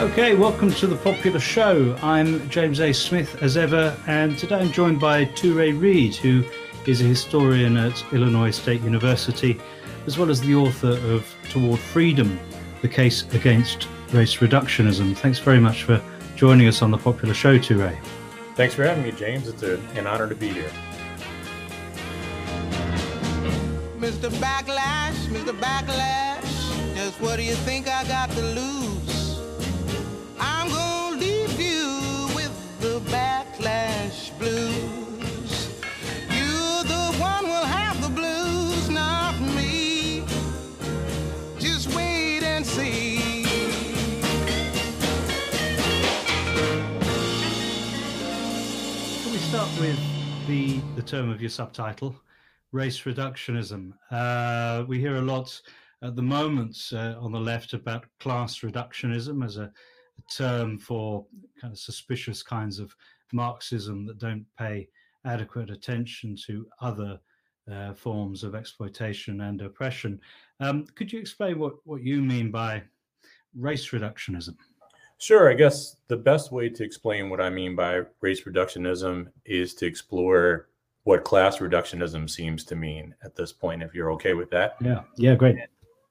Okay, welcome to the popular show. I'm James A. Smith as ever, and today I'm joined by Touré Reed, who is a historian at Illinois State University, as well as the author of Toward Freedom The Case Against Race Reductionism. Thanks very much for joining us on the popular show, Toure. Thanks for having me, James. It's a, an honor to be here. Mr. Backlash, Mr. Backlash, just what do you think I got to lose? I'm gonna leave you with the backlash blues. You, the one, will have the blues, not me. Just wait and see. Can we start with the, the term of your subtitle, race reductionism? Uh, we hear a lot at the moment uh, on the left about class reductionism as a term for kind of suspicious kinds of Marxism that don't pay adequate attention to other uh, forms of exploitation and oppression. Um, could you explain what, what you mean by race reductionism? Sure. I guess the best way to explain what I mean by race reductionism is to explore what class reductionism seems to mean at this point, if you're okay with that. Yeah. Yeah. Great.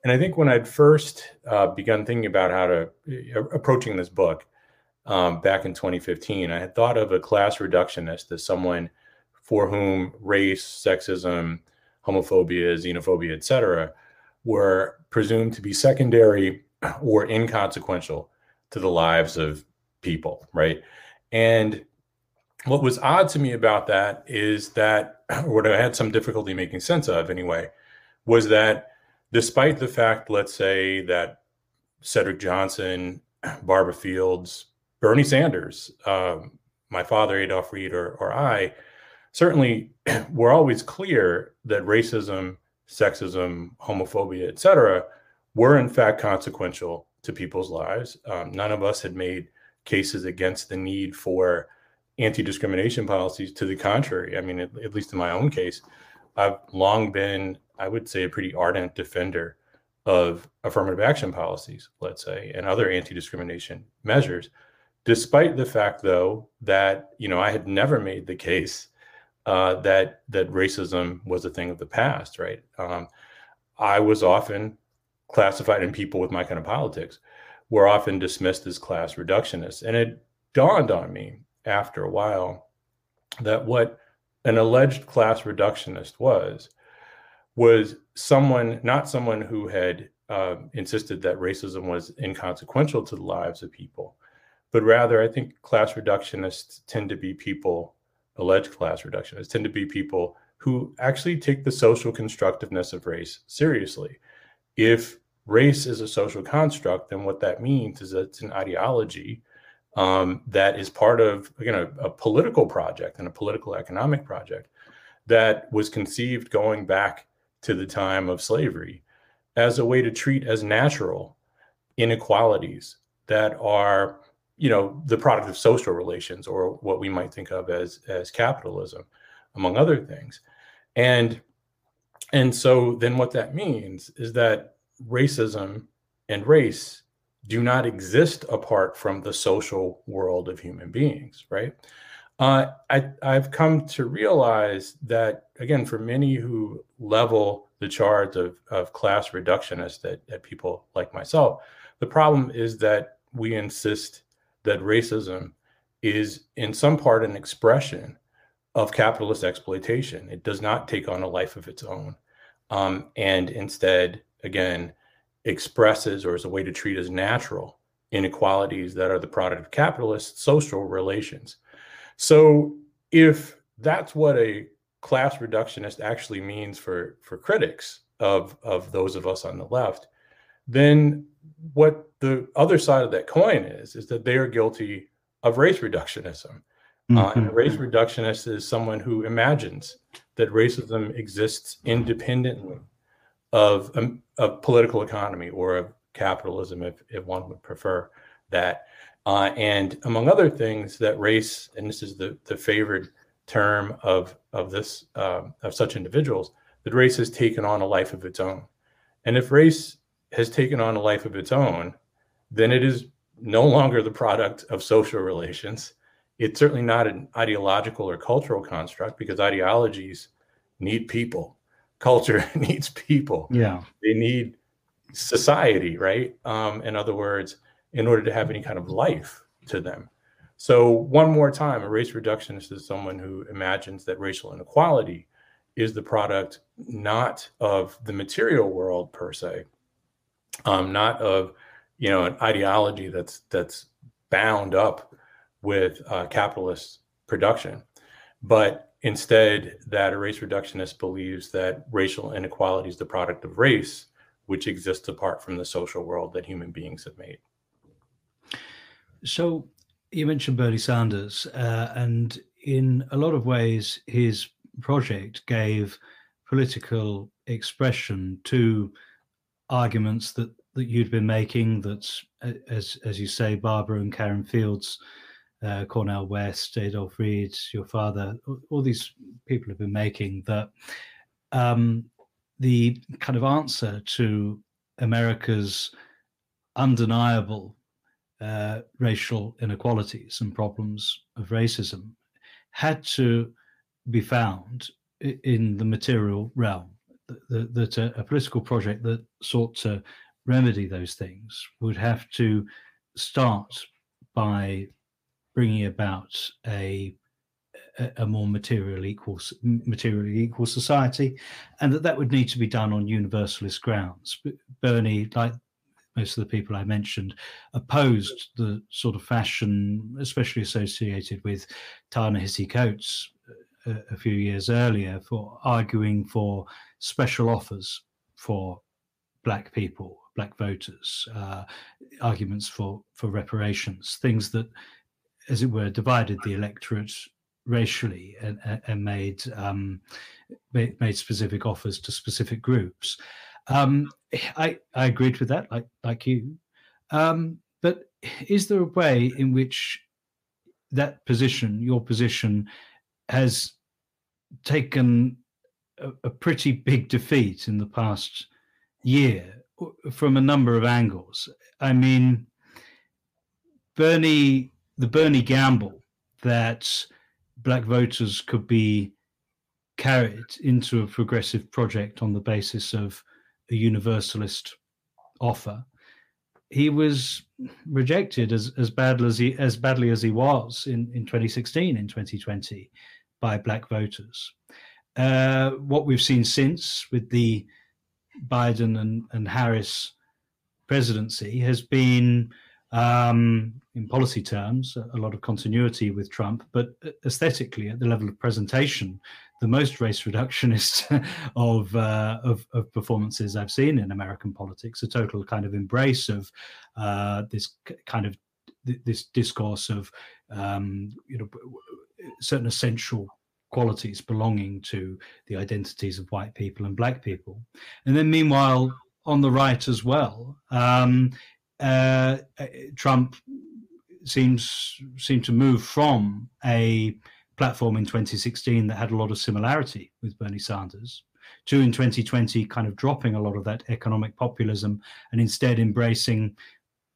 And I think when I'd first uh, begun thinking about how to uh, approaching this book um, back in 2015, I had thought of a class reductionist as someone for whom race, sexism, homophobia, xenophobia, etc., were presumed to be secondary or inconsequential to the lives of people, right? And what was odd to me about that is that, what I had some difficulty making sense of anyway, was that despite the fact, let's say, that Cedric Johnson, Barbara Fields, Bernie Sanders, um, my father, Adolph Reed, or, or I, certainly were always clear that racism, sexism, homophobia, etc., were in fact consequential to people's lives. Um, none of us had made cases against the need for anti discrimination policies. To the contrary, I mean, at, at, least in my own case, I've long been, I would say, a pretty ardent defender of affirmative action policies, let's say, and other anti discrimination measures. Despite the fact, though, that you know I had never made the case uh, that that racism was a thing of the past, right? Um, I was often classified in people with my kind of politics were often dismissed as class reductionists. And it dawned on me after a while that what an alleged class reductionist was was someone not someone who had uh, insisted that racism was inconsequential to the lives of people but rather i think class reductionists tend to be people alleged class reductionists tend to be people who actually take the social constructiveness of race seriously. If race is a social construct, then what that means is that it's an ideology um, that is part of again a, a, political project and a political economic project that was conceived going back to the time of slavery as a way to treat as natural inequalities that are you know the product of social relations or what we might think of as as capitalism among other things and and so then what that means is that racism and race do not exist apart from the social world of human beings, right? Uh, I, I've come to realize that, again, for many who level the charge of, of class reductionist at, at people like myself, the problem is that we insist that racism is in some part an expression of capitalist exploitation. It does not take on a life of its own. Um, and instead again, expresses or is a way to treat as natural inequalities that are the product of capitalist social relations. So if that's what a class reductionist actually means for for critics of of those of us on the left, then what the other side of that coin is is that they are guilty of race reductionism. Mm-hmm. Uh, and a race reductionist is someone who imagines that racism exists independently of um, of political economy or of capitalism, if if one would prefer that. Uh, and among other things, that race, and this is the the favored term of of this um, of such individuals, that race has taken on a life of its own. And if race has taken on a life of its own, then it is no longer the product of social relations. It's certainly not an ideological or cultural construct because ideologies need people. Culture needs people. Yeah. They need society, right? Um, in other words, in order to have any kind of life to them. So, one more time, a race reductionist is someone who imagines that racial inequality is the product not of the material world per se, um, not of you know an ideology that's that's bound up with uh, capitalist production, but instead that a race reductionist believes that racial inequality is the product of race, which exists apart from the social world that human beings have made. So you mentioned Bernie Sanders, uh, and in a lot of ways, his project gave political expression to arguments that that you'd been making. That, as as you say, Barbara and Karen Fields, uh, Cornel West, Adolph Reed, your father, all these people have been making that um, the kind of answer to America's undeniable uh, racial inequalities and problems of racism had to be found in the material realm. That a, a political project that sought to remedy those things would have to start by bringing about a a, more material equal materially equal society, and that that would need to be done on universalist grounds. Bernie, like most of the people I mentioned, opposed the sort of fashion, especially associated with Ta-Nehisi Coates a, a few years earlier, for arguing for special offers for black people, black voters, uh, arguments for for reparations, things that, as it were, divided the electorate racially and, and made um, made specific offers to specific groups. Um, I I agreed with that, like like you. Um, but is there a way in which that position, your position, has taken a, a pretty big defeat in the past year from a number of angles? I mean, Bernie, the Bernie gamble that black voters could be carried into a progressive project on the basis of a universalist offer. He was rejected as, as badly as he as badly as he was in, in 2016 in 2020 by black voters. Uh, what we've seen since with the Biden and, and Harris presidency has been um, in policy terms, a lot of continuity with Trump, but aesthetically, at the level of presentation, the most race reductionist of, uh, of, of performances I've seen in American politics. A total kind of embrace of uh, this kind of this discourse of um, you know certain essential qualities belonging to the identities of white people and black people, and then meanwhile on the right as well. Um, uh, Trump seems seemed to move from a platform in 2016 that had a lot of similarity with Bernie Sanders to in 2020 kind of dropping a lot of that economic populism and instead embracing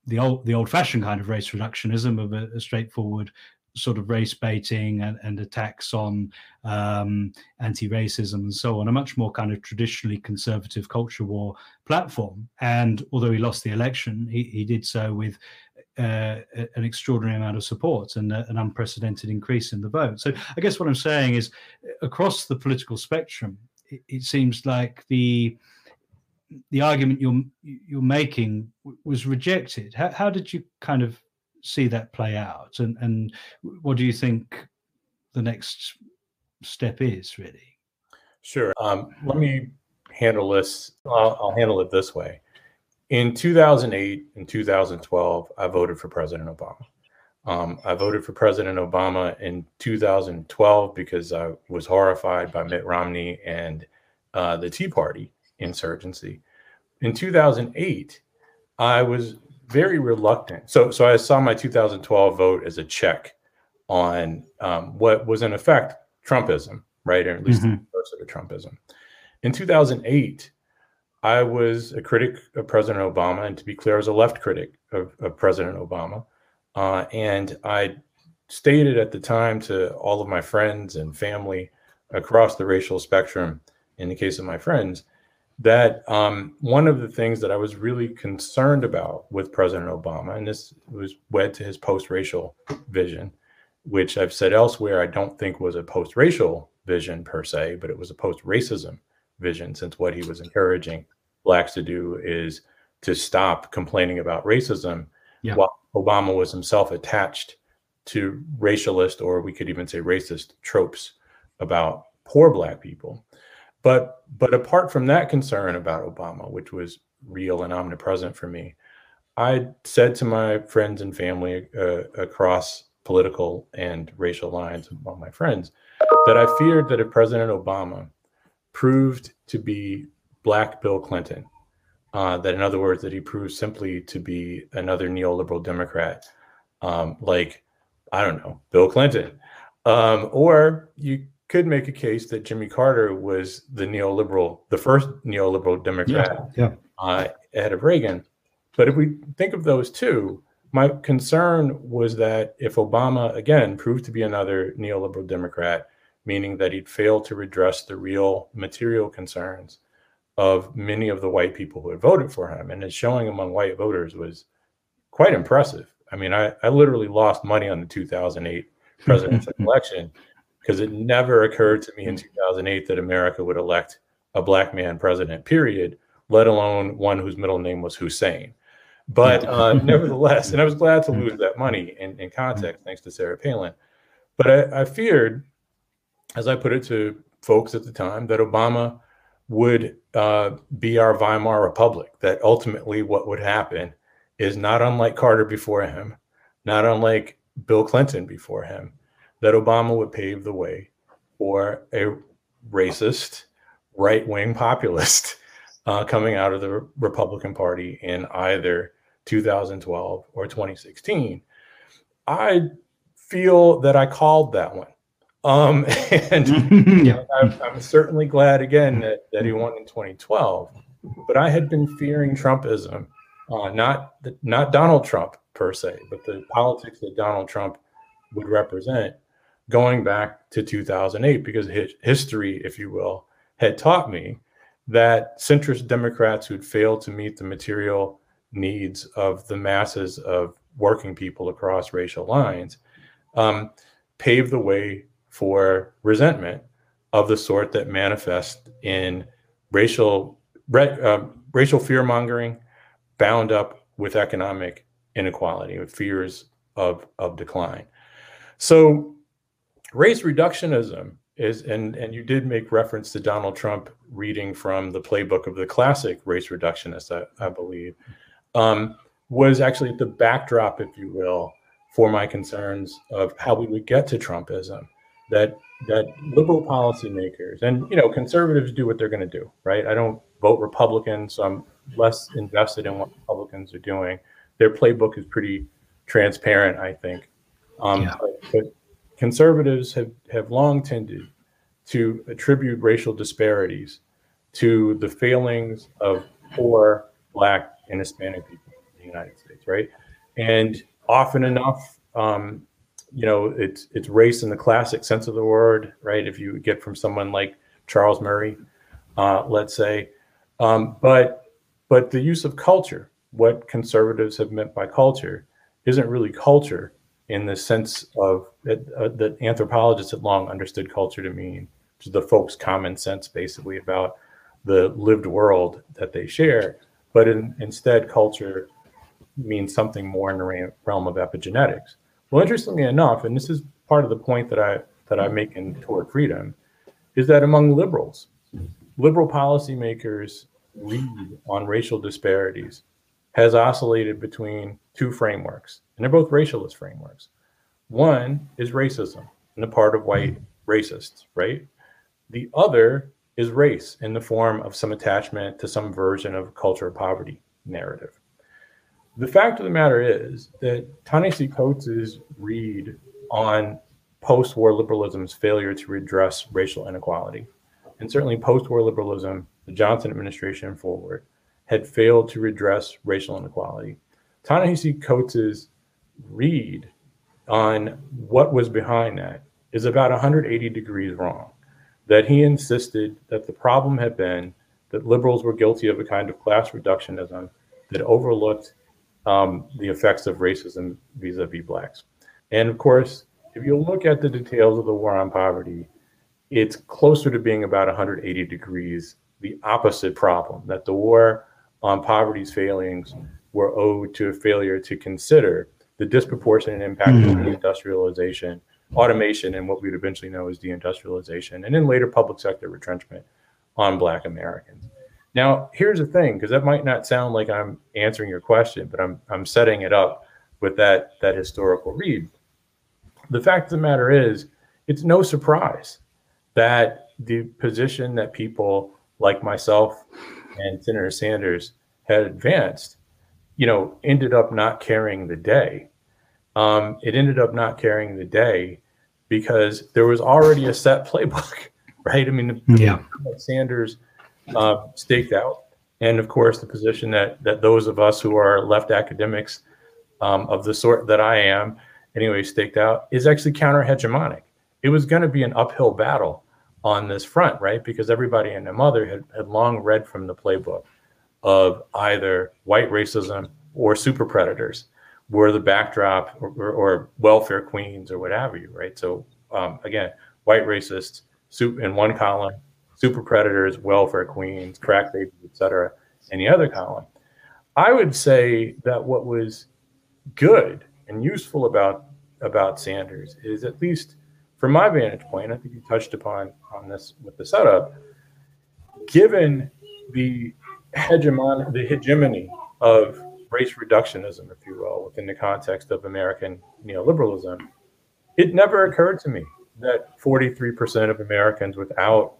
the old the old fashioned kind of race reductionism of a, a straightforward sort of race baiting and, and attacks on um, anti-racism and so on, a much more kind of traditionally conservative culture war platform. And although he lost the election, he, he did so with uh, an extraordinary amount of support and uh, an unprecedented increase in the vote. So I guess what I'm saying is, across the political spectrum, it, it seems like the the argument you're you're making was rejected. How, how did you kind of see that play out? And and what do you think the next step is really? Sure. Um, let me handle this. I'll, I'll handle it this way. In 2008 and 2012, I voted for President Obama. Um, I voted for President Obama in 2012 because I was horrified by Mitt Romney and uh, the Tea Party insurgency. In 2008, I was very reluctant. So, so I saw my 2012 vote as a check on um, what was in effect Trumpism, right, or at least mm-hmm. of Trumpism. In 2008, I was a critic of President Obama, and to be clear, I was a left critic of, of President Obama. Uh, and I stated at the time to all of my friends and family across the racial spectrum, in the case of my friends, that um, one of the things that I was really concerned about with President Obama, and this was wed to his post racial vision, which I've said elsewhere, I don't think was a post racial vision per se, but it was a post racism vision, since what he was encouraging blacks to do is to stop complaining about racism yeah. while Obama was himself attached to racialist, or we could even say racist tropes about poor black people. But but apart from that concern about Obama, which was real and omnipresent for me, I said to my friends and family uh, across political and racial lines among my friends that I feared that if President Obama proved to be Black Bill Clinton, uh, that in other words, that he proved simply to be another neoliberal Democrat, um, like I don't know, Bill Clinton, um, or you could make a case that Jimmy Carter was the neoliberal, the first neoliberal Democrat yeah, yeah. Uh, ahead of Reagan. But if we think of those two, my concern was that if Obama again proved to be another neoliberal Democrat, meaning that he'd failed to redress the real material concerns of many of the white people who had voted for him, and his showing among white voters was quite impressive. I mean, I, I literally lost money on the 2008 presidential election because it never occurred to me in 2008 that America would elect a black man president, period, let alone one whose middle name was Hussein. But uh, nevertheless, and I was glad to lose that money in, in context, thanks to Sarah Palin. But I, I feared, as I put it to folks at the time, that Obama would uh, be our Weimar Republic, that ultimately what would happen is not unlike Carter before him, not unlike Bill Clinton before him, that Obama would pave the way for a racist, right wing populist uh, coming out of the Republican Party in either 2012 or 2016. I feel that I called that one. Um, and yeah. I'm, I'm, certainly glad again that, that he won in 2012. But I had been fearing Trumpism, uh, not not Donald Trump per se, but the politics that Donald Trump would represent going back to 2008 because history, if you will, had taught me that centrist Democrats who'd failed to meet the material needs of the masses of working people across racial lines um, paved the way for resentment of the sort that manifests in racial uh, racial fear mongering bound up with economic inequality with fears of of decline. So race reductionism is and and you did make reference to Donald Trump reading from the playbook of the classic race reductionist, I, I believe, um, was actually the backdrop, if you will, for my concerns of how we would get to Trumpism. That that liberal policymakers and you know conservatives do what they're going to do, right? I don't vote Republican, so I'm less invested in what Republicans are doing. Their playbook is pretty transparent, I think. Um, yeah. but, but conservatives have, have long tended to attribute racial disparities to the failings of poor black and hispanic people in the united states right? And often enough um, you know it's it's race in the classic sense of the word right? If you get from someone like charles murray uh, let's say. Um, but but the use of culture what conservatives have meant by culture isn't really culture in the sense of that, uh, that anthropologists had long understood culture to mean, which is the folks' common sense basically about the lived world that they share. But in, instead, culture means something more in the realm of epigenetics. Well, interestingly enough, and this is part of the point that I that I make in Toward Freedom, is that among liberals, liberal policymakers read on racial disparities has oscillated between two frameworks, and they're both racialist frameworks. One is racism on the part of white racists, right? The other is race in the form of some attachment to some version of culture of poverty narrative. The fact of the matter is that Ta-Nehisi Coates' read on post war liberalism's failure to redress racial inequality, and certainly post war liberalism the Johnson administration forward, had failed to redress racial inequality. Ta-Nehisi Coates' read on what was behind that is about 180 degrees wrong. That he insisted that the problem had been that liberals were guilty of a kind of class reductionism that overlooked um, the effects of racism vis-a-vis blacks. And of course, if you look at the details of the war on poverty, it's closer to being about 180 degrees the opposite problem that the war on poverty's failings were owed to a failure to consider the disproportionate impact mm. of industrialization, automation, and what we'd eventually know as deindustrialization, and then later public sector retrenchment on Black Americans. Now, here's the thing, because that might not sound like I'm answering your question, but I'm I'm setting it up with that that historical read. The fact of the matter is, it's no surprise that the position that people like myself and Senator Sanders had advanced, you know, ended up not carrying the day. Um, it ended up not carrying the day because there was already a set playbook, right? I mean, yeah. Sanders uh, staked out, and of course, the position that that those of us who are left academics um, of the sort that I am, anyway, staked out is actually counter hegemonic. It was going to be an uphill battle on this front, right? Because everybody and their mother had, had long read from the playbook of either white racism or super predators were the backdrop or, or, or welfare queens or what have you, right? So um, again, white racists in one column, super predators, welfare queens, crack babies, etc. in the other column. I would say that what was good and useful about about Sanders is at least from my vantage point, I think you touched upon on this with the setup, given the hegemon the hegemony of race reductionism, if you will, within the context of American neoliberalism, it never occurred to me that 43% of Americans without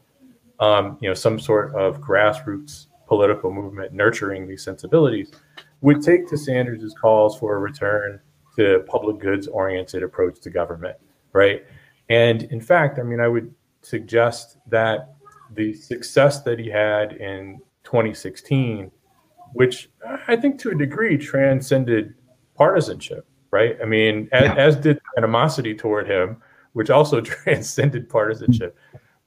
um, you know some sort of grassroots political movement nurturing these sensibilities would take to Sanders's calls for a return to public goods oriented approach to government, right? And in fact, I mean, I would suggest that the success that he had in 2016, which I think to a degree transcended partisanship, right? I mean, as, yeah. as did animosity toward him, which also transcended partisanship.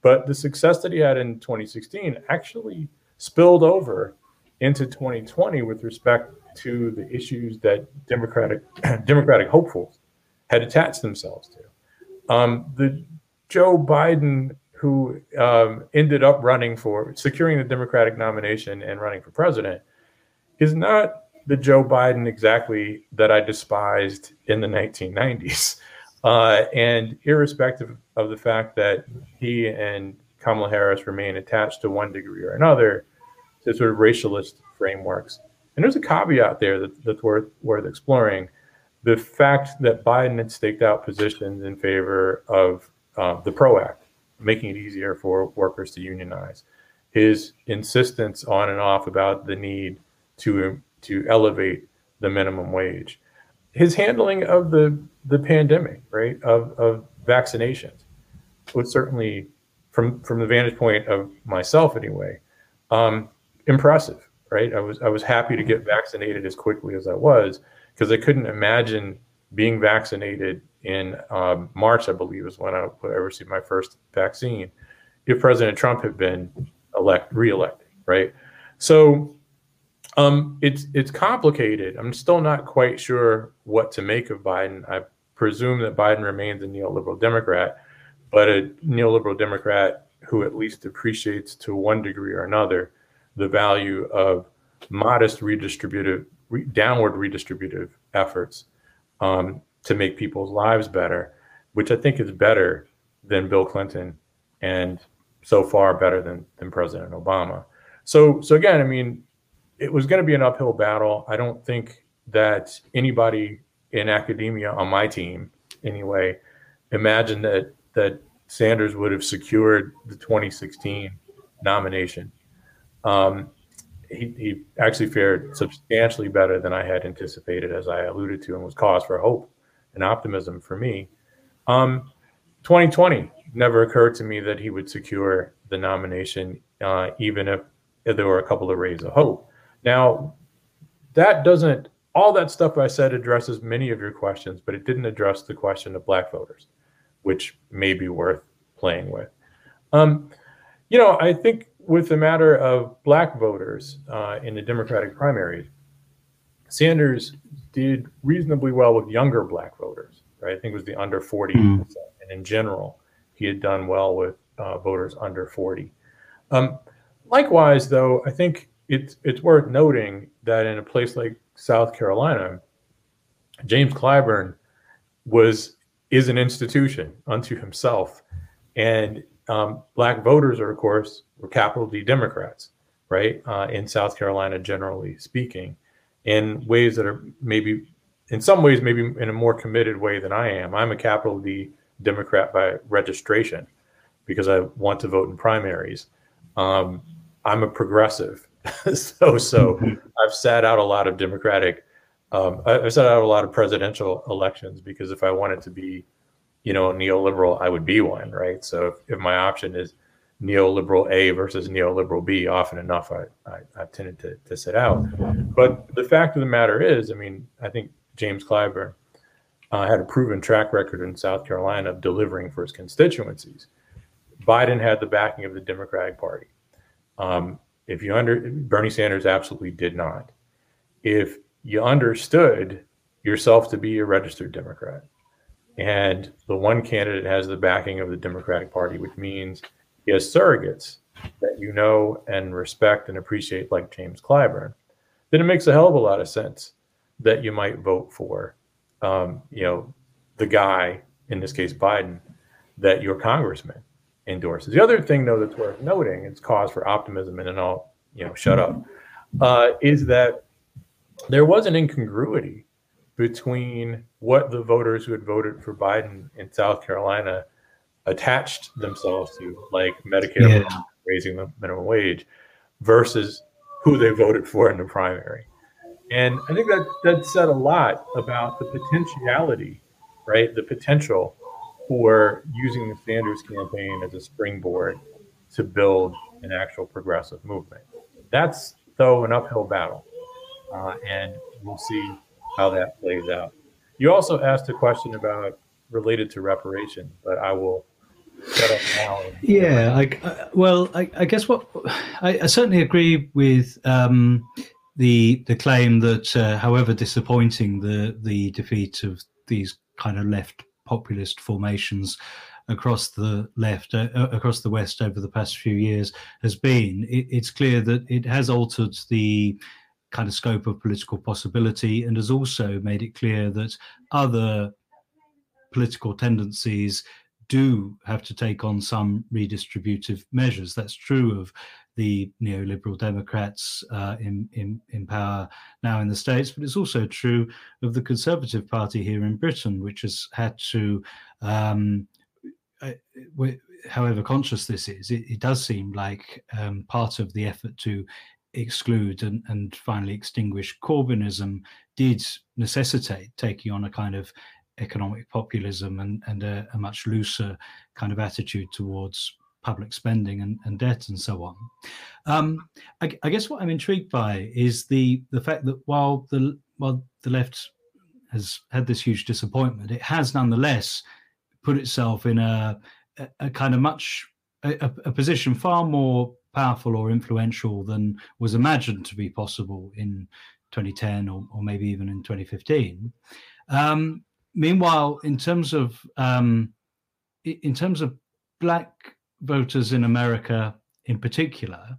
But the success that he had in 2016 actually spilled over into 2020 with respect to the issues that democratic democratic hopefuls had attached themselves to. Um, the Joe Biden, who um, ended up running for securing the Democratic nomination and running for president, is not the Joe Biden exactly that I despised in the 1990s. Uh, and irrespective of the fact that he and Kamala Harris remain attached to one degree or another to sort of racialist frameworks. And there's a caveat there that, that's worth worth exploring the fact that Biden had staked out positions in favor of uh, the PRO Act, making it easier for workers to unionize, his insistence on and off about the need to to elevate the minimum wage, his handling of the the pandemic, right, of of vaccinations, was certainly from from the vantage point of myself anyway, um, impressive, right? I was I was happy to get vaccinated as quickly as I was because I couldn't imagine being vaccinated in um, March, I believe, is when I, I received my first vaccine. If President Trump had been elect reelected, right? So um, it's it's complicated. I'm still not quite sure what to make of Biden. I presume that Biden remains a neoliberal Democrat, but a neoliberal Democrat who at least appreciates to one degree or another the value of modest redistributive re- downward redistributive efforts um, to make people's lives better, which I think is better than Bill Clinton and so far better than, than President Obama. So, so again, I mean, it was going to be an uphill battle. I don't think that anybody in academia on my team, anyway, imagined that that Sanders would have secured the 2016 nomination. Um, he, he actually fared substantially better than I had anticipated, as I alluded to, and was cause for hope and optimism for me. Um, 2020 never occurred to me that he would secure the nomination, uh, even if there were a couple of rays of hope. Now, that doesn't, all that stuff I said addresses many of your questions, but it didn't address the question of black voters, which may be worth playing with. Um, you know, I think with the matter of black voters uh, in the Democratic primaries, Sanders did reasonably well with younger black voters, right? I think it was the under 40 mm. And in general, he had done well with uh, voters under 40. Um, likewise, though, I think it's, it's worth noting that in a place like South Carolina, James Clyburn was is an institution unto himself. And um, black voters are, of course, were capital D Democrats, right? Uh, in South Carolina, generally speaking in ways that are maybe in some ways maybe in a more committed way than I am. I'm a capital D Democrat by registration because I want to vote in primaries. Um, I'm a progressive, so so I've sat out a lot of Democratic. Um, I've sat out a lot of presidential elections because if I wanted to be, you know, neoliberal, I would be one, right? So if, if my option is neoliberal A versus neoliberal B, often enough I, I, have tended to, to sit out. But the fact of the matter is, I mean, I think James Clyburn uh, had a proven track record in South Carolina of delivering for his constituencies. Biden had the backing of the Democratic Party. Um, if you under Bernie Sanders absolutely did not. If you understood yourself to be a registered Democrat, and the one candidate has the backing of the Democratic Party, which means he has surrogates that you know and respect and appreciate, like James Clyburn, then it makes a hell of a lot of sense that you might vote for, um, you know, the guy, in this case, Biden, that your congressman endorses. The other thing, though, that's worth noting, it's cause for optimism, and then I'll, you know, shut up, uh, is that there was an incongruity between what the voters who had voted for Biden in South Carolina attached themselves to, like Medicare yeah. raising the minimum wage, versus who they voted for in the primary. And I think that that said a lot about the potentiality, right? The potential for using the Sanders campaign as a springboard to build an actual progressive movement. That's though an uphill battle, uh, and we'll see how that plays out. You also asked a question about related to reparations, but I will shut up now. yeah, I, uh, well, I, I, guess what I, I certainly agree with um, the the claim that, uh, however disappointing the the defeat of these kind of left populist formations across the left uh, uh across the west over the past few years has been, it, it's clear that it has altered the kind of scope of political possibility and has also made it clear that other political tendencies do have to take on some redistributive measures. That's true of the neoliberal Democrats uh, in, in, in power now in the States, but it's also true of the Conservative Party here in Britain, which has had to, um, uh, however conscious this is, it, it does seem like um, part of the effort to exclude and, and finally extinguish Corbynism did necessitate taking on a kind of economic populism and, and a, a, much looser kind of attitude towards public spending and, and debt and so on. Um, I, I, guess what I'm intrigued by is the the fact that while the while the left has had this huge disappointment, it has nonetheless put itself in a, a, a kind of much a, a position far more powerful or influential than was imagined to be possible in 2010 or, or maybe even in 2015. Um, meanwhile, in terms of um, in terms of black voters in America, in particular,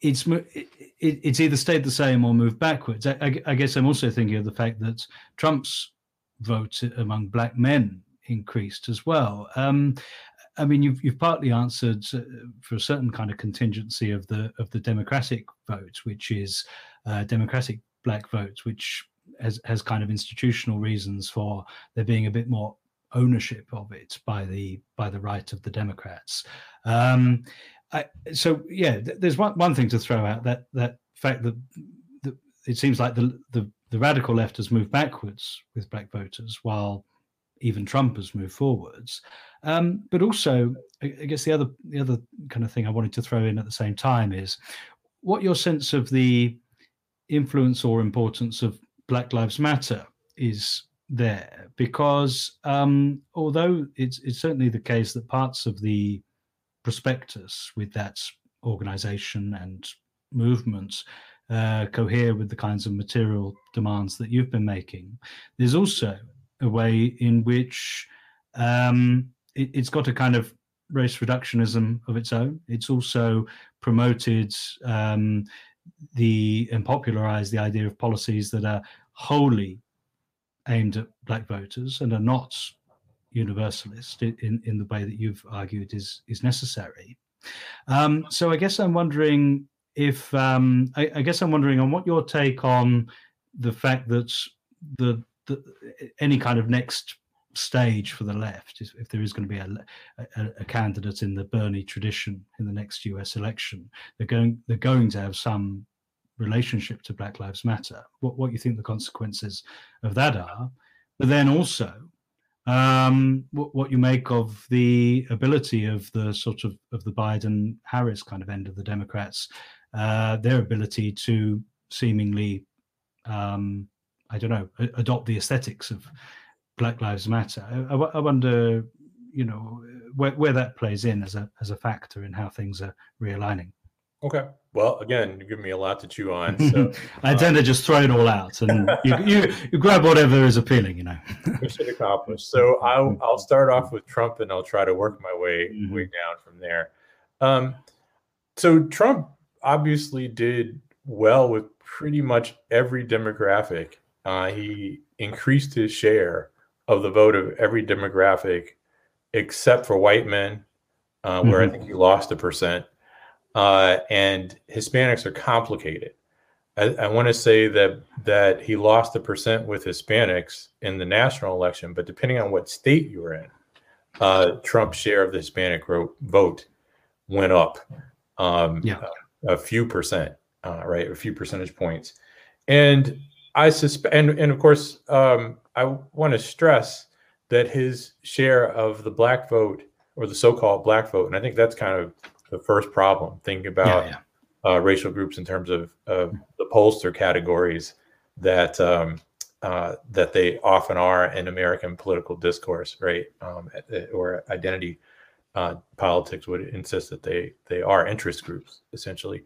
it's it, it's either stayed the same or moved backwards. I, I, guess I'm also thinking of the fact that Trump's vote among black men increased as well. Um, I mean, you've you've partly answered uh, for a certain kind of contingency of the of the Democratic vote, which is uh, Democratic black votes, which has has kind of institutional reasons for there being a bit more ownership of it by the by the right of the Democrats. Um, I, so yeah, th- there's one one thing to throw out that that fact that the, it seems like the, the the radical left has moved backwards with black voters, while even Trump has moved forwards. Um, but also, I, guess the other the other kind of thing I wanted to throw in at the same time is what your sense of the influence or importance of Black Lives Matter is there, because um, although it's it's certainly the case that parts of the prospectus with that organization and movement uh, cohere with the kinds of material demands that you've been making. There's also a way in which um, it, has got a kind of race reductionism of its own. It's also promoted um, the and popularized the idea of policies that are wholly aimed at black voters and are not universalist in, in the way that you've argued is is necessary. Um, so I guess I'm wondering if um, I, I, guess I'm wondering on what your take on the fact that the, the any kind of next stage for the left, if, there is going to be a, a, a, candidate in the Bernie tradition in the next U.S. election, they're going they're going to have some relationship to Black Lives Matter. What what you think the consequences of that are, but then also um, what, what, you make of the ability of the sort of of the Biden Harris kind of end of the Democrats, uh, their ability to seemingly, um, I don't know, adopt the aesthetics of Black Lives Matter. I, I wonder, you know, where, where that plays in as a as a factor in how things are realigning. Okay. Well, again, you give me a lot to chew on. So I tend to just throw it all out, and you, you, you grab whatever is appealing. You know. Mission accomplished. So I'll I'll start off with Trump, and I'll try to work my way mm-hmm. way down from there. Um, so Trump obviously did well with pretty much every demographic. Uh, he increased his share of the vote of every demographic except for white men, uh, where mm-hmm. I think he lost a percent uh, and Hispanics are complicated. I, I want to say that that he lost a percent with Hispanics in the national election, but depending on what state you were in, uh, Trump's share of the Hispanic vote went up. Um, yeah. a, a, few percent, uh, right? A few percentage points, and I suspect, and, and of course, um, I want to stress that his share of the black vote or the so-called black vote, and I think that's kind of the first problem. Think about yeah, yeah. Uh, racial groups in terms of uh, the pollster categories that um, uh, that they often are in American political discourse, right? Um, or identity uh, politics would insist that they they are interest groups essentially.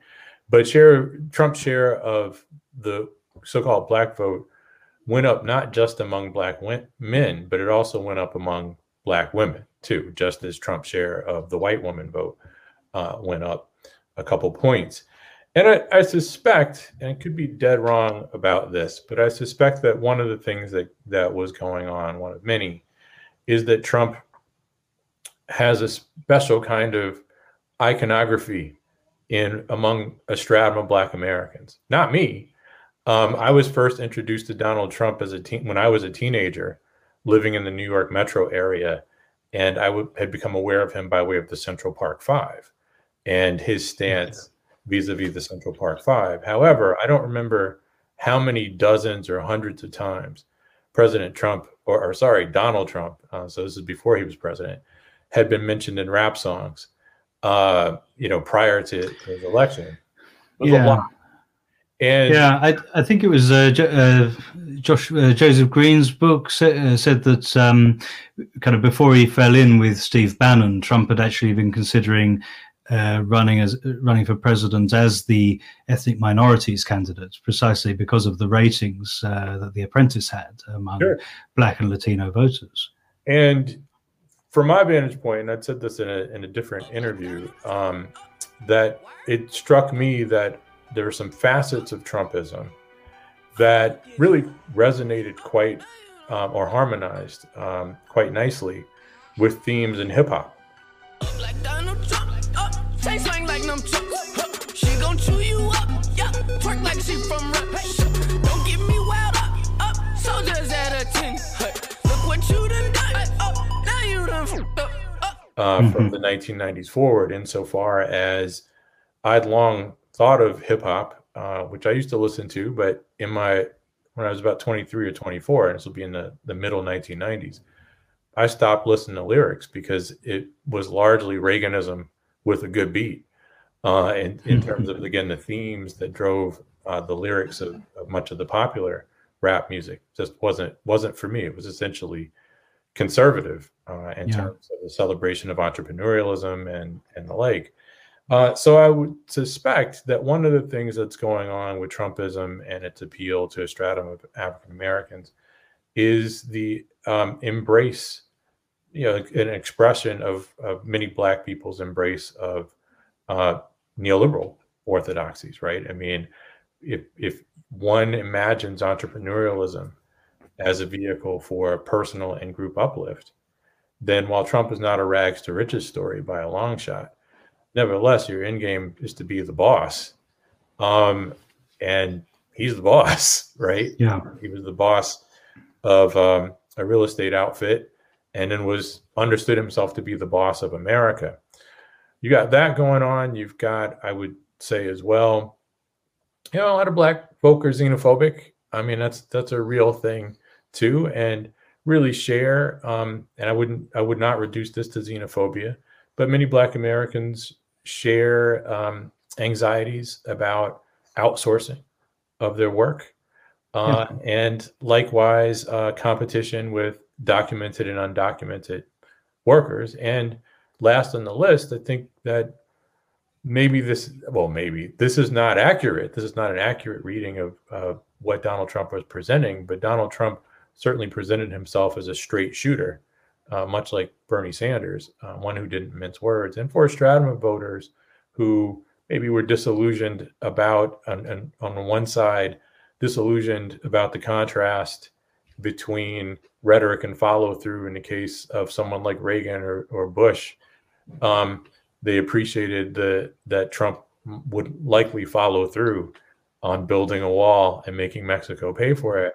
But share Trump's share of the so-called black vote went up not just among black men, but it also went up among black women too, just as Trump's share of the white woman vote uh, went up a couple points. And I, I, suspect, and I could be dead wrong about this, but I suspect that one of the things that, that was going on, one of many, is that Trump has a special kind of iconography in among a stratum of Black Americans. Not me. Um, I was first introduced to Donald Trump as a teen when I was a teenager, living in the New York metro area, and I w- had become aware of him by way of the Central Park Five and his stance vis-a-vis the Central Park Five. However, I don't remember how many dozens or hundreds of times President Trump, or, or sorry, Donald Trump, uh, so this is before he was president, had been mentioned in rap songs, uh, you know, prior to, his election. yeah. And yeah, I, I think it was uh, uh, Josh uh, Joseph Green's book said, uh, said that um, kind of before he fell in with Steve Bannon, Trump had actually been considering uh, running as running for president as the ethnic minorities candidate, precisely because of the ratings uh, that The Apprentice had among sure. Black and Latino voters. And from my vantage point, and I said this in a in a different interview, um, that it struck me that there are some facets of Trumpism that really resonated quite um, or harmonized um, quite nicely with themes in hip hop. Say swing like them chucks. She gon' chew you up. Yeah, twerk like she from rap. Don't get me wild up. Up, soldiers at a 10. Look what you done done. Up, now you done up. Uh, from the 1990s forward, insofar as I'd long thought of hip hop, uh, which I used to listen to, but in my when I was about 23 or 24, and this will be in the, the middle 1990s, I stopped listening to lyrics because it was largely Reaganism with a good beat. Uh, in, in terms of again the themes that drove uh, the lyrics of, of, much of the popular rap music just wasn't wasn't for me. It was essentially conservative uh, in yeah. terms of the celebration of entrepreneurialism and and the like. Uh, so I would suspect that one of the things that's going on with Trumpism and its appeal to a stratum of African Americans is the um, embrace, you know, an expression of, of many Black people's embrace of uh, neoliberal orthodoxies, right? I mean, if if one imagines entrepreneurialism as a vehicle for personal and group uplift, then while Trump is not a rags to riches story by a long shot, nevertheless, your end game is to be the boss. Um, and he's the boss, right? Yeah. He was the boss of um, a real estate outfit and then was understood himself to be the boss of America. You got that going on. You've got, I would say as well, you know, a lot of black folk are xenophobic. I mean, that's that's a real thing too, and really share. Um, and I wouldn't, I would not reduce this to xenophobia, but many Black Americans share um, anxieties about outsourcing of their work, uh, yeah. and likewise uh, competition with documented and undocumented workers. And last on the list, I think that maybe this, well, maybe this is not accurate. This is not an accurate reading of uh, what Donald Trump was presenting, but Donald Trump certainly presented himself as a straight shooter uh, much like Bernie Sanders, uh, one who didn't mince words, and for a stratum of voters who maybe were disillusioned about, on, on one side, disillusioned about the contrast between rhetoric and follow through in the case of someone like Reagan or, or Bush. Um, they appreciated the, that Trump would likely follow through on building a wall and making Mexico pay for it.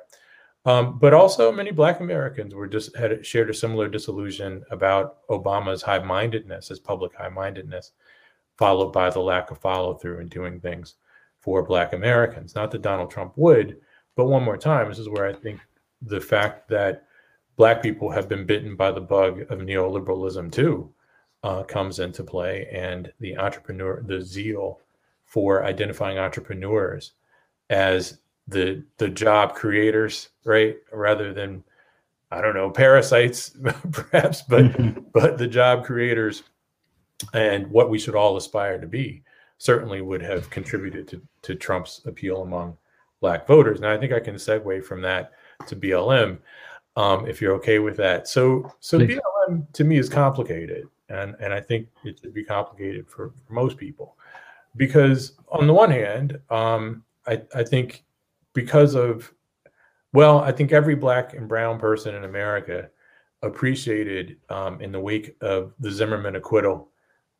Um, but also, many Black Americans were just had shared a similar disillusion about Obama's high-mindedness, his public high-mindedness, followed by the lack of follow-through in doing things for Black Americans. Not that Donald Trump would, but one more time, this is where I think the fact that Black people have been bitten by the bug of neoliberalism too uh, comes into play, and the entrepreneur, the zeal for identifying entrepreneurs as the the job creators, right? Rather than I don't know parasites, perhaps, but mm-hmm. but the job creators and what we should all aspire to be certainly would have contributed to, to Trump's appeal among black voters. And I think I can segue from that to BLM, um, if you're okay with that. So so Please. BLM to me is complicated, and and I think it should be complicated for, for most people, because on the one hand, um, I I think because of well i think every black and brown person in america appreciated um, in the wake of the zimmerman acquittal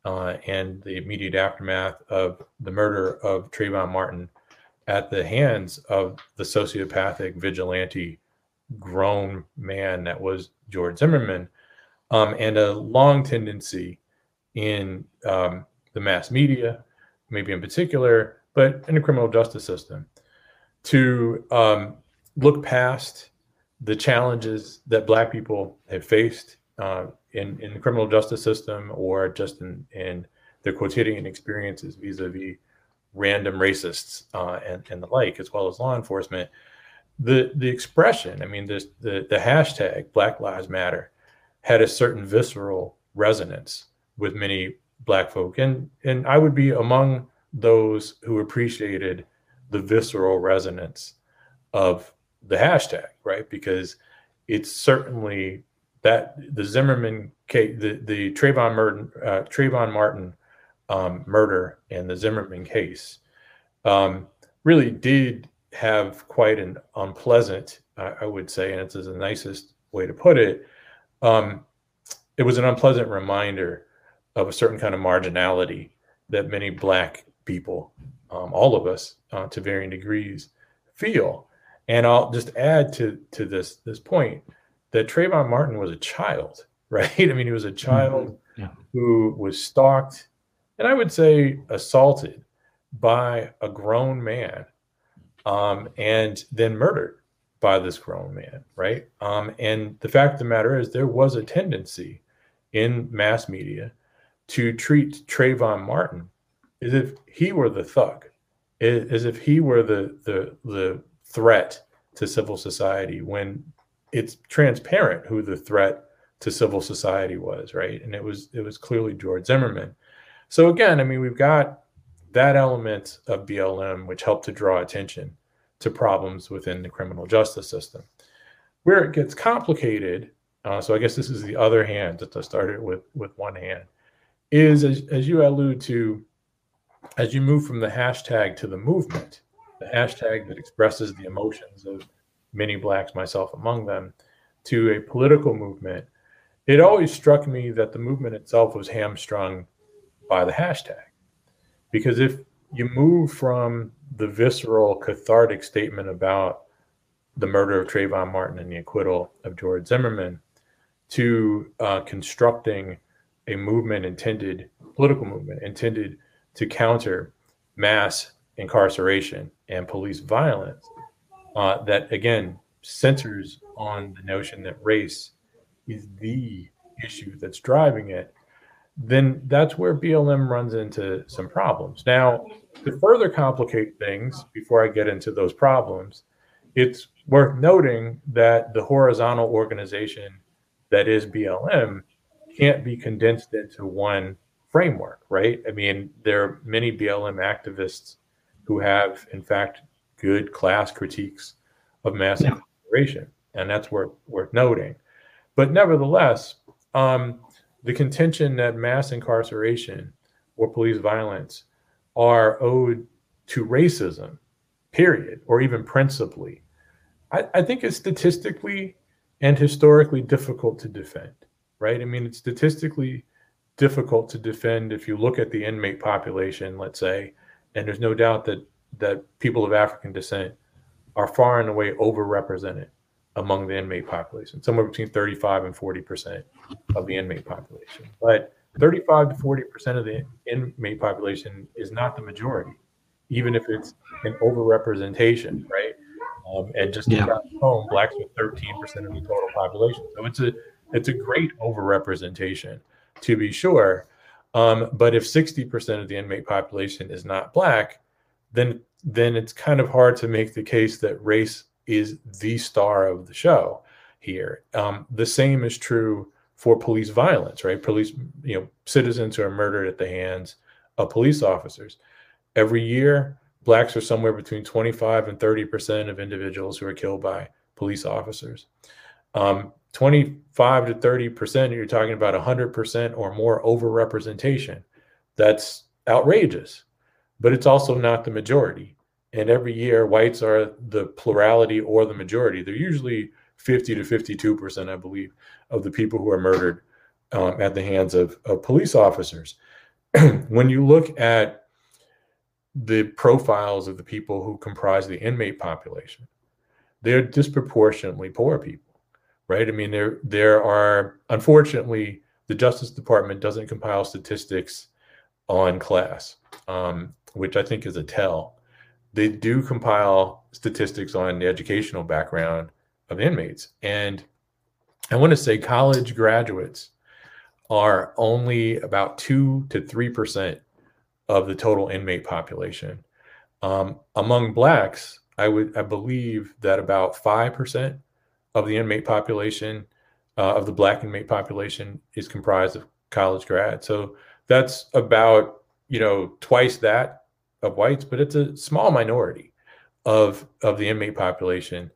uh, and the immediate aftermath of the murder of Trayvon Martin at the hands of the sociopathic vigilante grown man that was George Zimmerman, um, and a long tendency in um, the mass media, maybe in particular, but in the criminal justice system, to um, look past the challenges that Black people have faced uh, in, in the criminal justice system or just in, in their quotidian experiences vis-a-vis random racists uh, and, and the like, as well as law enforcement. The, the expression, I mean, this, the, the hashtag Black Lives Matter had a certain visceral resonance with many Black folk. And, and I would be among those who appreciated – the visceral resonance of the hashtag, right? Because it's certainly that the Zimmerman case, the the Trayvon Martin, uh, Trayvon Martin um, murder and the Zimmerman case um, really did have quite an unpleasant, I, I would say, and it's the nicest way to put it. Um, it was an unpleasant reminder of a certain kind of marginality that many Black people um, all of us uh, to varying degrees feel. And I'll just add to to this this point that Trayvon Martin was a child, right? I mean, he was a child mm-hmm. yeah. who was stalked, and I would say assaulted by a grown man, um, and then murdered by this grown man, right? Um, and the fact of the matter is, there was a tendency in mass media to treat Trayvon Martin as if he were the thug, as if he were the the the threat to civil society when it's transparent who the threat to civil society was, right? And it was it was clearly George Zimmerman. So again, I mean, we've got that element of BLM which helped to draw attention to problems within the criminal justice system. Where it gets complicated, uh, so I guess this is the other hand that I started with with one hand, is as, as you allude to, as you move from the hashtag to the movement, the hashtag that expresses the emotions of many blacks, myself among them, to a political movement, it always struck me that the movement itself was hamstrung by the hashtag. Because if you move from the visceral, cathartic statement about the murder of Trayvon Martin and the acquittal of George Zimmerman to uh, constructing a movement intended, political movement intended to counter mass incarceration and police violence, uh, that again centers on the notion that race is the issue that's driving it, then that's where BLM runs into some problems. Now, to further complicate things, before I get into those problems, it's worth noting that the horizontal organization that is BLM can't be condensed into one framework, right? I mean, there are many BLM activists who have, in fact, good class critiques of mass yeah. incarceration, and that's worth worth noting. But nevertheless, um, the contention that mass incarceration or police violence are owed to racism, period, or even principally, I, I think is statistically and historically difficult to defend, right? I mean, it's statistically difficult to defend if you look at the inmate population, let's say, and there's no doubt that that people of African descent are far and away overrepresented among the inmate population, somewhere between 35 and 40 percent of the inmate population. But 35 to 40 percent of the inmate population is not the majority, even if it's an overrepresentation, right? Um, and just yeah. home, blacks are 13 percent of the total population. So it's a it's a great overrepresentation, to be sure. Um, but if 60 percent of the inmate population is not black, then then it's kind of hard to make the case that race is the star of the show here. Um, the same is true for police violence, right? Police, you know, citizens who are murdered at the hands of police officers. Every year, blacks are somewhere between 25 and 30 percent of individuals who are killed by police officers. Um, 25 to 30 percent, you're talking about 100 percent or more overrepresentation. That's outrageous, but it's also not the majority. And every year, whites are the plurality or the majority. They're usually 50 to 52 percent, I believe, of the people who are murdered um, at the hands of, of police officers. when you look at the profiles of the people who comprise the inmate population, they're disproportionately poor people, right? I mean, there there are unfortunately the Justice Department doesn't compile statistics on class, um, which I think is a tell. They do compile statistics on the educational background of inmates, and I want to say college graduates are only about two to three percent of the total inmate population. Um, among blacks, I would I believe that about five percent of the inmate population uh, of the black inmate population is comprised of college grads. So that's about you know twice that of whites, but it's a small minority of of the inmate population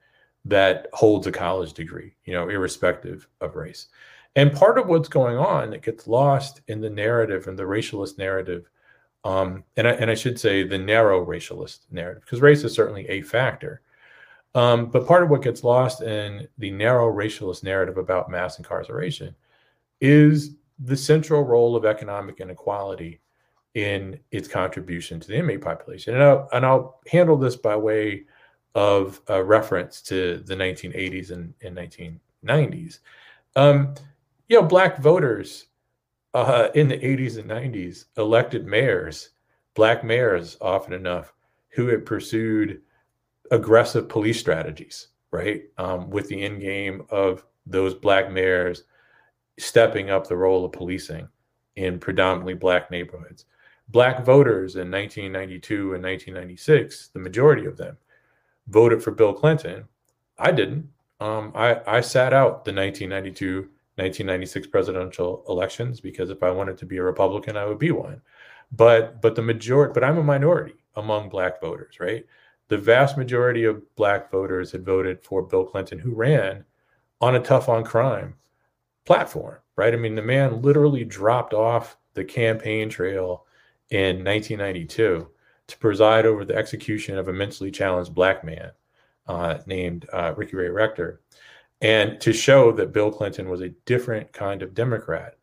that holds a college degree, you know, irrespective of race. And part of what's going on that gets lost in the narrative and the racialist narrative, um, and, I, and I should say the narrow racialist narrative, because race is certainly a factor. Um, but part of what gets lost in the narrow racialist narrative about mass incarceration is the central role of economic inequality in its contribution to the inmate population. And I'll, and I'll handle this by way of a reference to the 1980s and, and 1990s. Um, you know, black voters uh, in the 80s and 90s elected mayors, black mayors often enough, who had pursued aggressive police strategies, right? Um, with the end game of those black mayors stepping up the role of policing in predominantly black neighborhoods. Black voters in 1992 and 1996, the majority of them voted for Bill Clinton. I didn't. Um, I, I sat out the 1992 1996 presidential elections because if I wanted to be a Republican, I would be one. But but the majority, but I'm a minority among black voters, right? The vast majority of black voters had voted for Bill Clinton, who ran on a tough on crime platform, right? I mean, the man literally dropped off the campaign trail in 1992 to preside over the execution of a mentally challenged black man uh, named uh, Ricky Ray Rector and to show that Bill Clinton was a different kind of Democrat.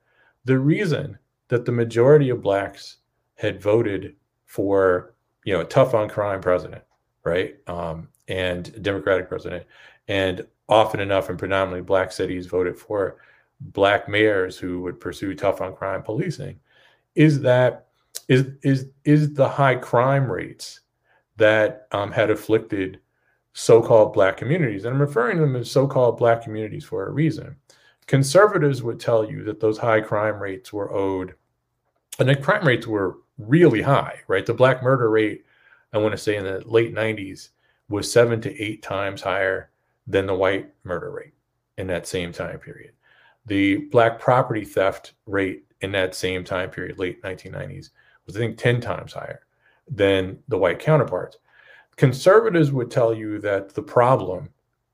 The reason that the majority of blacks had voted for, you know, a tough on crime president, right, um, and Democratic president, and often enough in predominantly black cities voted for black mayors who would pursue tough on crime policing, is that is is is the high crime rates that um, had afflicted so-called black communities and i'm referring to them as so-called black communities for a reason. Conservatives would tell you that those high crime rates were owed and the crime rates were really high right? The black murder rate i want to say in the late 90s was seven to eight times higher than the white murder rate in that same time period. The black property theft rate in that same time period late 1990s was i think 10 times higher than the white counterparts. Conservatives would tell you that the problem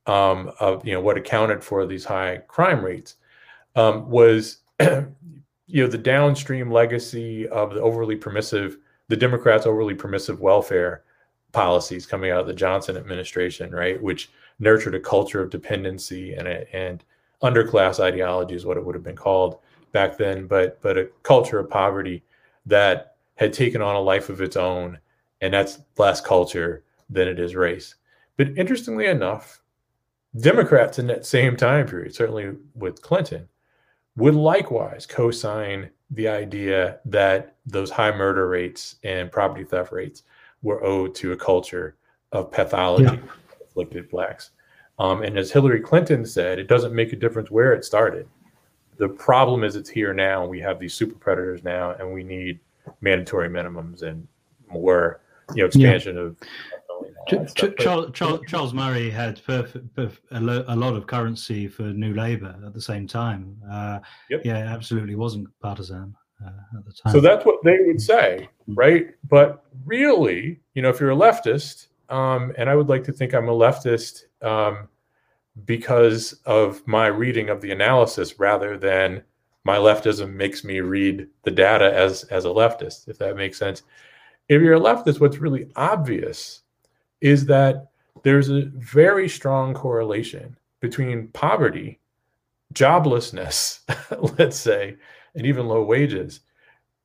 um, of you know what accounted for these high crime rates um, was you know the downstream legacy of the overly permissive the democrats overly permissive welfare policies coming out of the johnson administration right which nurtured a culture of dependency and a, and underclass ideology is what it would have been called back then but but a culture of poverty that had taken on a life of its own and that's less culture than it is race. But interestingly enough, Democrats in that same time period, certainly with Clinton, would likewise co sign the idea that those high murder rates and property theft rates were owed to a culture of pathology yeah. afflicted blacks. Um, and as Hillary Clinton said, it doesn't make a difference where it started. The problem is it's here now. and We have these super predators now, and we need mandatory minimums and more, you know, expansion yeah. of Ch- Ch- Charles, Charles, Charles, Murray had perfect, perfect, a, lo- a, lot of currency for New Labour at the same time. Uh, yep. Yeah, absolutely wasn't partisan uh, at the time. So that's what they would say, right? But really, you know, if you're a leftist, um, and I would like to think I'm a leftist um, because of my reading of the analysis rather than my leftism makes me read the data as as a leftist, if that makes sense. If you're a leftist, what's really obvious is that there's a very strong correlation between poverty, joblessness, let's say, and even low wages,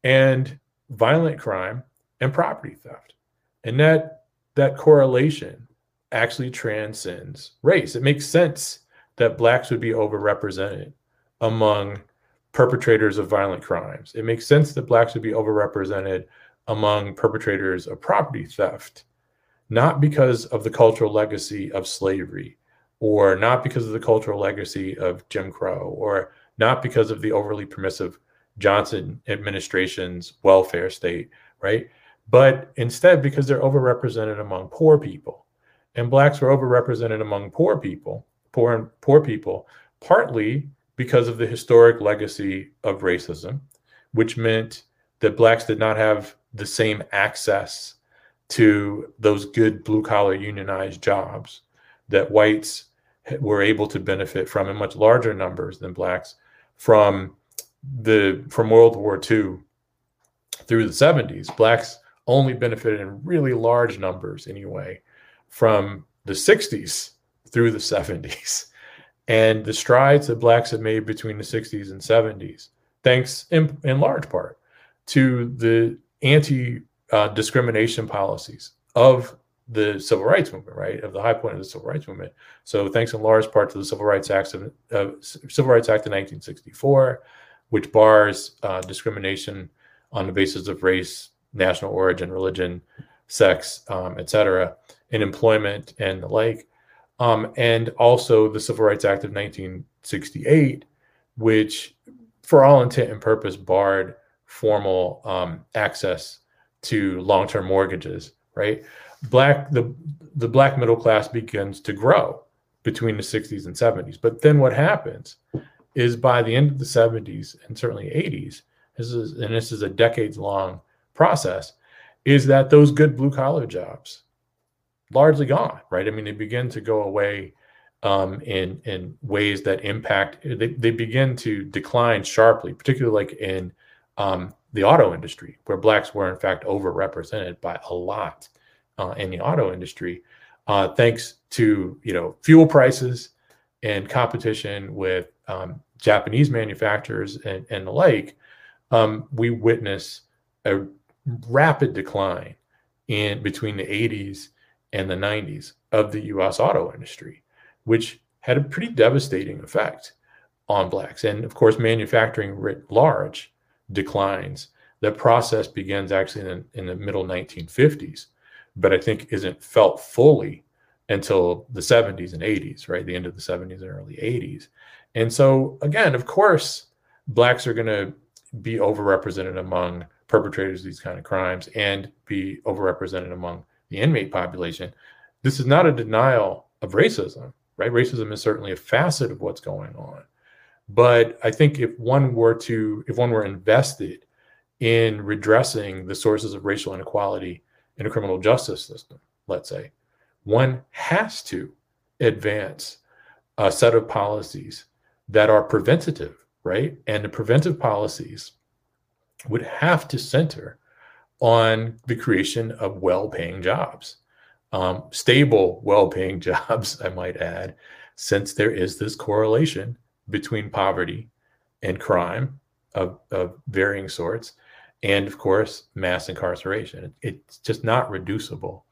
and violent crime and property theft. And that that correlation actually transcends race. It makes sense that blacks would be overrepresented among perpetrators of violent crimes. It makes sense that blacks would be overrepresented among perpetrators of property theft not because of the cultural legacy of slavery or not because of the cultural legacy of Jim Crow or not because of the overly permissive Johnson administration's welfare state, right? But instead because they're overrepresented among poor people. And blacks were overrepresented among poor people, poor and poor people, partly because of the historic legacy of racism, which meant that blacks did not have the same access to those good blue collar unionized jobs that whites were able to benefit from in much larger numbers than blacks from the from World War II through the 70s. Blacks only benefited in really large numbers anyway from the 60s through the 70s. And the strides that blacks have made between the 60s and 70s, thanks in, in large part to the anti uh, discrimination policies of the civil rights movement, right? Of the high point of the civil rights movement. So, thanks in large part to the Civil Rights Act of uh, Civil Rights Act of 1964, which bars uh, discrimination on the basis of race, national origin, religion, sex, um, etc., in employment and the like. um, and also the Civil Rights Act of 1968, which, for all intent and purpose, barred formal um, access to long-term mortgages. Right, black the the black middle class begins to grow between the 60s and 70s. But then what happens is by the end of the 70s and certainly 80s, this is and this is a decades long process, is that those good blue collar jobs largely gone, right? I mean, they begin to go away um, in in ways that impact. They, they begin to decline sharply, particularly like in um, the auto industry, where blacks were in fact overrepresented by a lot uh, in the auto industry, uh, thanks to you know fuel prices and competition with um, Japanese manufacturers and, and the like. Um, we witness a rapid decline in between the 80s and the 90s of the US auto industry, which had a pretty devastating effect on blacks. And of course, manufacturing writ large declines. That process begins actually in, in the middle 1950s, but I think isn't felt fully until the 70s and 80s, right? The end of the 70s and early 80s. And so, again, of course, blacks are going to be overrepresented among perpetrators of these kind of crimes and be overrepresented among the inmate population. This is not a denial of racism, right? Racism is certainly a facet of what's going on. But I think if one were to, if one were invested in redressing the sources of racial inequality in a criminal justice system, let's say, one has to advance a set of policies that are preventative, right? And the preventive policies would have to center on the creation of well paying jobs, um, stable, well paying jobs, I might add, since there is this correlation between poverty and crime of, of varying sorts, and of course, mass incarceration. It's just not reducible,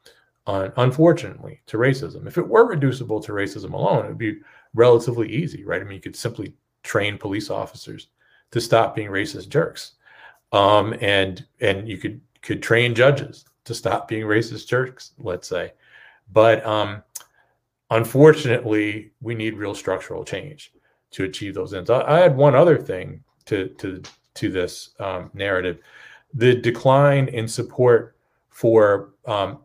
on, unfortunately, to racism. If it were reducible to racism alone, it would be relatively easy, right? I mean, you could simply train police officers to stop being racist jerks. Um, and and you could could train judges to stop being racist jerks, let's say. But um, unfortunately, we need real structural change to achieve those ends. I, I had one other thing to to to this um, narrative: the decline in support for um,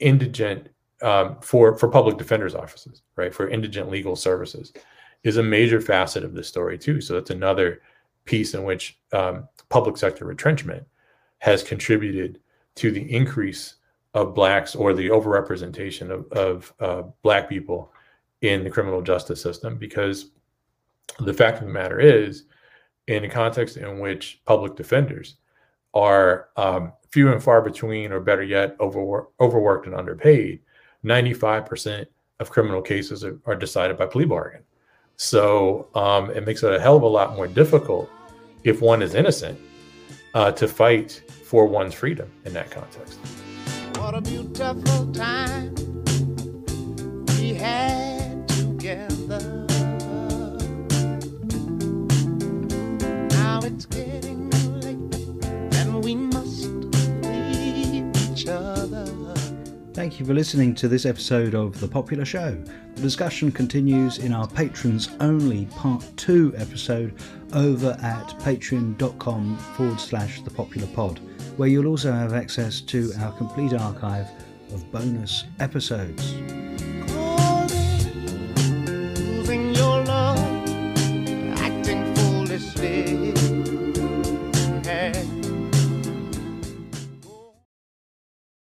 indigent um, for for public defenders offices, right? For indigent legal services, is a major facet of this story too. So that's another piece in which um, public sector retrenchment has contributed to the increase of blacks or the overrepresentation of, of uh, black people in the criminal justice system because the fact of the matter is in a context in which public defenders are um, few and far between or better yet overworked, overworked and underpaid 95% of criminal cases are, are decided by plea bargain so um, it makes it a hell of a lot more difficult if one is innocent uh, to fight for one's freedom in that context. What a beautiful time we had it's getting late and we must leave each other. Thank you for listening to this episode of The Popular Show. The discussion continues in our patrons only part two episode over at patreon.com forward slash the popular pod, where you'll also have access to our complete archive of bonus episodes.